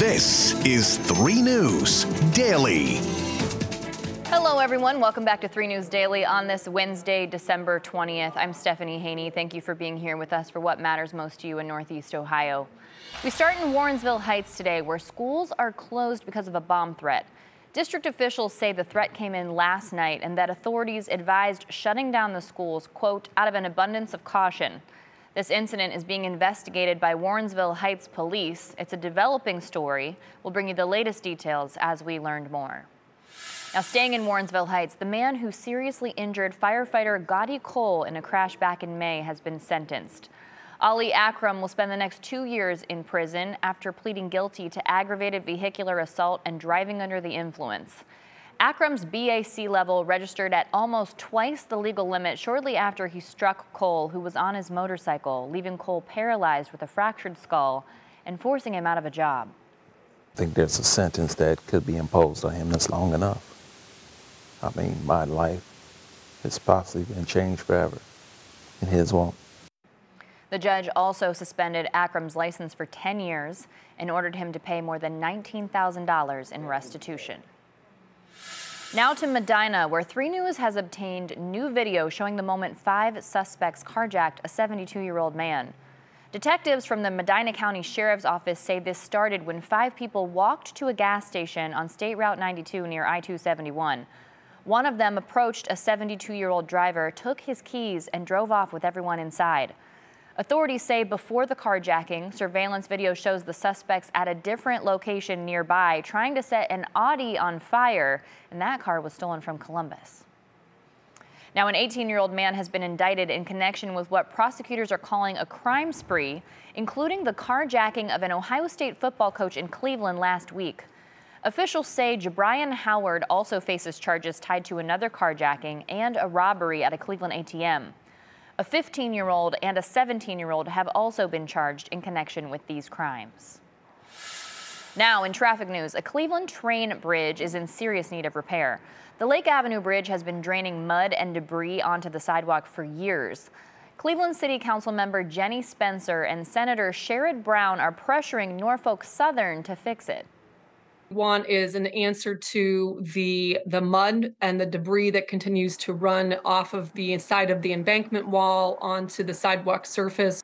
This is 3 News Daily. Hello, everyone. Welcome back to 3 News Daily on this Wednesday, December 20th. I'm Stephanie Haney. Thank you for being here with us for what matters most to you in Northeast Ohio. We start in Warrensville Heights today, where schools are closed because of a bomb threat. District officials say the threat came in last night and that authorities advised shutting down the schools, quote, out of an abundance of caution. This incident is being investigated by Warrensville Heights Police. It's a developing story. We'll bring you the latest details as we learn more. Now, staying in Warrensville Heights, the man who seriously injured firefighter Gotti Cole in a crash back in May has been sentenced. Ali Akram will spend the next two years in prison after pleading guilty to aggravated vehicular assault and driving under the influence. Akram's BAC level registered at almost twice the legal limit shortly after he struck Cole, who was on his motorcycle, leaving Cole paralyzed with a fractured skull and forcing him out of a job. I think there's a sentence that could be imposed on him that's long enough. I mean, my life has possibly been changed forever, and his won't. The judge also suspended Akram's license for 10 years and ordered him to pay more than $19,000 in restitution. Now to Medina, where 3 News has obtained new video showing the moment five suspects carjacked a 72-year-old man. Detectives from the Medina County Sheriff's Office say this started when five people walked to a gas station on State Route 92 near I-271. One of them approached a 72-year-old driver, took his keys, and drove off with everyone inside. Authorities say before the carjacking, surveillance video shows the suspects at a different location nearby trying to set an Audi on fire, and that car was stolen from Columbus. Now, an 18-year-old man has been indicted in connection with what prosecutors are calling a crime spree, including the carjacking of an Ohio State football coach in Cleveland last week. Officials say Jabrian Howard also faces charges tied to another carjacking and a robbery at a Cleveland ATM. A 15 year old and a 17 year old have also been charged in connection with these crimes. Now, in traffic news, a Cleveland train bridge is in serious need of repair. The Lake Avenue Bridge has been draining mud and debris onto the sidewalk for years. Cleveland City Council member Jenny Spencer and Senator Sherrod Brown are pressuring Norfolk Southern to fix it want is an answer to the the mud and the debris that continues to run off of the side of the embankment wall onto the sidewalk surface.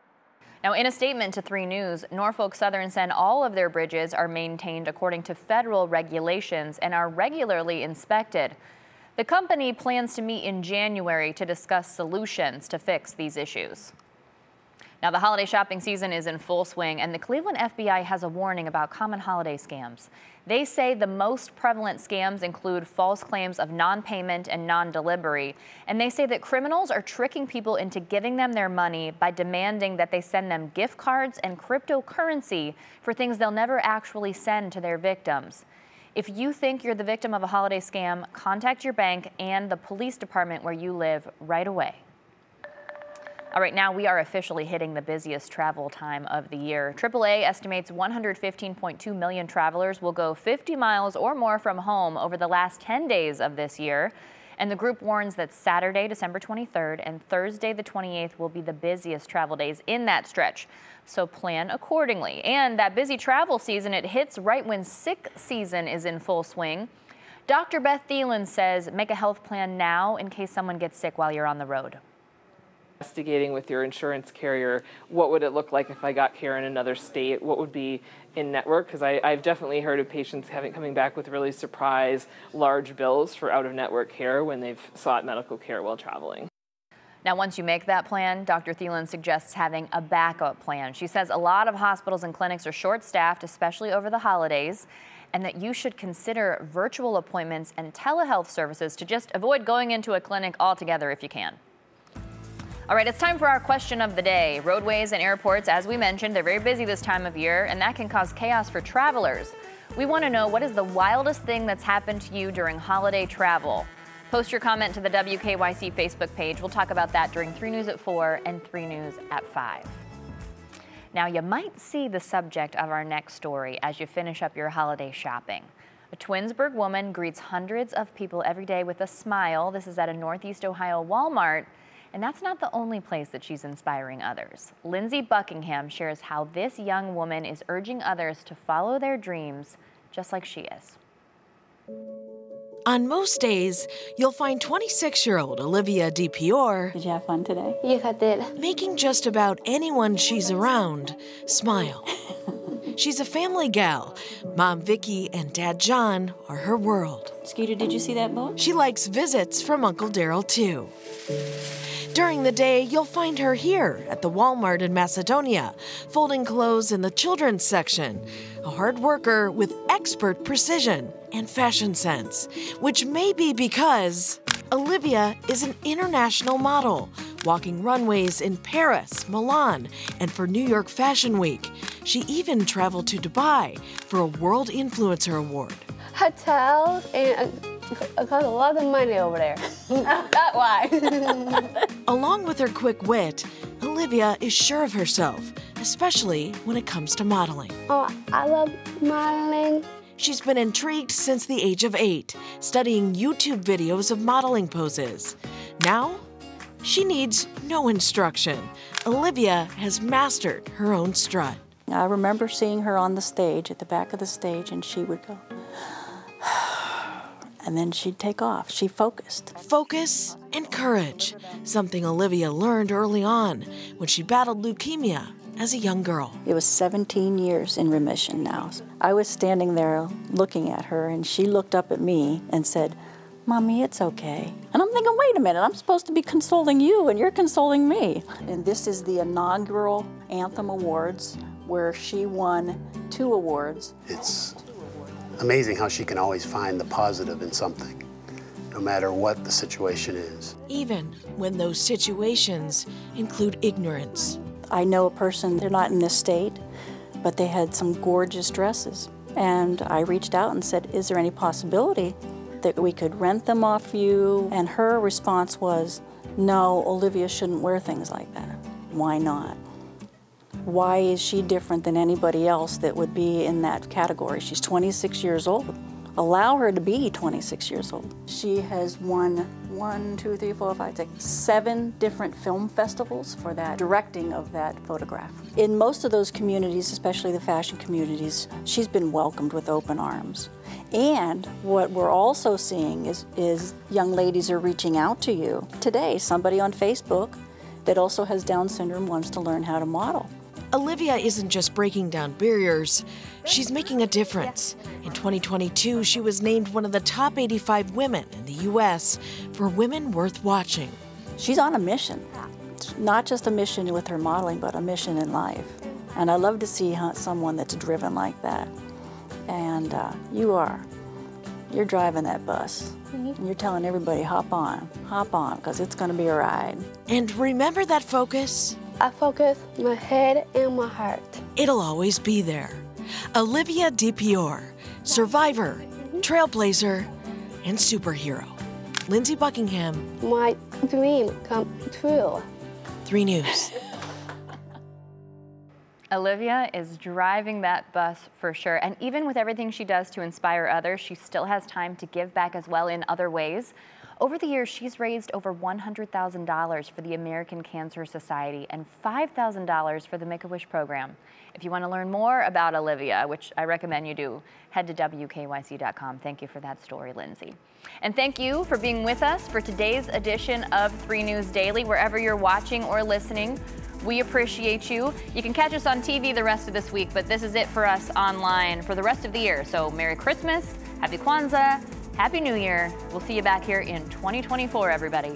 Now, in a statement to 3 News, Norfolk Southern said all of their bridges are maintained according to federal regulations and are regularly inspected. The company plans to meet in January to discuss solutions to fix these issues. Now, the holiday shopping season is in full swing, and the Cleveland FBI has a warning about common holiday scams. They say the most prevalent scams include false claims of non payment and non delivery. And they say that criminals are tricking people into giving them their money by demanding that they send them gift cards and cryptocurrency for things they'll never actually send to their victims. If you think you're the victim of a holiday scam, contact your bank and the police department where you live right away. All right, now we are officially hitting the busiest travel time of the year. AAA estimates 115.2 million travelers will go 50 miles or more from home over the last 10 days of this year. And the group warns that Saturday, December 23rd and Thursday, the 28th will be the busiest travel days in that stretch. So plan accordingly. And that busy travel season, it hits right when sick season is in full swing. Dr. Beth Thielen says make a health plan now in case someone gets sick while you're on the road investigating with your insurance carrier what would it look like if I got care in another state, what would be in network, because I've definitely heard of patients having coming back with really surprise large bills for out of network care when they've sought medical care while traveling. Now, once you make that plan, Dr. Thielen suggests having a backup plan. She says a lot of hospitals and clinics are short staffed, especially over the holidays, and that you should consider virtual appointments and telehealth services to just avoid going into a clinic altogether if you can. All right, it's time for our question of the day. Roadways and airports, as we mentioned, they're very busy this time of year, and that can cause chaos for travelers. We want to know what is the wildest thing that's happened to you during holiday travel? Post your comment to the WKYC Facebook page. We'll talk about that during 3 News at 4 and 3 News at 5. Now, you might see the subject of our next story as you finish up your holiday shopping. A Twinsburg woman greets hundreds of people every day with a smile. This is at a Northeast Ohio Walmart And that's not the only place that she's inspiring others. Lindsey Buckingham shares how this young woman is urging others to follow their dreams just like she is. On most days, you'll find 26 year old Olivia DiPiore. Did you have fun today? Yes, I did. Making just about anyone she's around smile. She's a family gal. Mom Vicky and Dad John are her world. Skeeter, did you see that boat? She likes visits from Uncle Daryl, too. During the day, you'll find her here at the Walmart in Macedonia, folding clothes in the children's section. A hard worker with expert precision and fashion sense, which may be because Olivia is an international model, walking runways in Paris, Milan, and for New York Fashion Week. She even traveled to Dubai for a World Influencer Award. Hotel and it cost a lot of money over there. That's why. Along with her quick wit, Olivia is sure of herself, especially when it comes to modeling. oh, I love modeling. She's been intrigued since the age of eight, studying YouTube videos of modeling poses. Now, she needs no instruction. Olivia has mastered her own strut. I remember seeing her on the stage, at the back of the stage, and she would go, and then she'd take off. She focused. Focus and courage, something Olivia learned early on when she battled leukemia as a young girl. It was 17 years in remission now. I was standing there looking at her, and she looked up at me and said, Mommy, it's okay. And I'm thinking, wait a minute, I'm supposed to be consoling you, and you're consoling me. And this is the inaugural Anthem Awards, where she won two awards. It's amazing how she can always find the positive in something, no matter what the situation is. Even when those situations include ignorance. I know a person, they're not in this state, but they had some gorgeous dresses. And I reached out and said, Is there any possibility that we could rent them off you? And her response was, No, Olivia shouldn't wear things like that. Why not? Why is she different than anybody else that would be in that category? She's 26 years old. Allow her to be 26 years old. She has won one, two, three, four, five, six, seven different film festivals for that directing of that photograph. In most of those communities, especially the fashion communities, she's been welcomed with open arms. And what we're also seeing is, is young ladies are reaching out to you. Today, somebody on Facebook that also has Down syndrome wants to learn how to model. Olivia isn't just breaking down barriers, she's making a difference. In 2022, she was named one of the top 85 women in the U.S. for Women Worth Watching. She's on a mission, not just a mission with her modeling, but a mission in life. And I love to see someone that's driven like that. And uh, you are. You're driving that bus. And you're telling everybody, hop on, hop on, because it's going to be a ride. And remember that focus? I focus my head and my heart. It'll always be there. Olivia DiPiore, survivor, trailblazer, and superhero. Lindsey Buckingham, My dream come true. 3 News. Olivia is driving that bus for sure. And even with everything she does to inspire others, she still has time to give back as well in other ways. Over the years, she's raised over $100,000 for the American Cancer Society and $5,000 for the Make a Wish program. If you want to learn more about Olivia, which I recommend you do, head to WKYC.com. Thank you for that story, Lindsay. And thank you for being with us for today's edition of 3 News Daily, wherever you're watching or listening. We appreciate you. You can catch us on TV the rest of this week, but this is it for us online for the rest of the year. So Merry Christmas, Happy Kwanzaa, Happy New Year. We'll see you back here in 2024, everybody.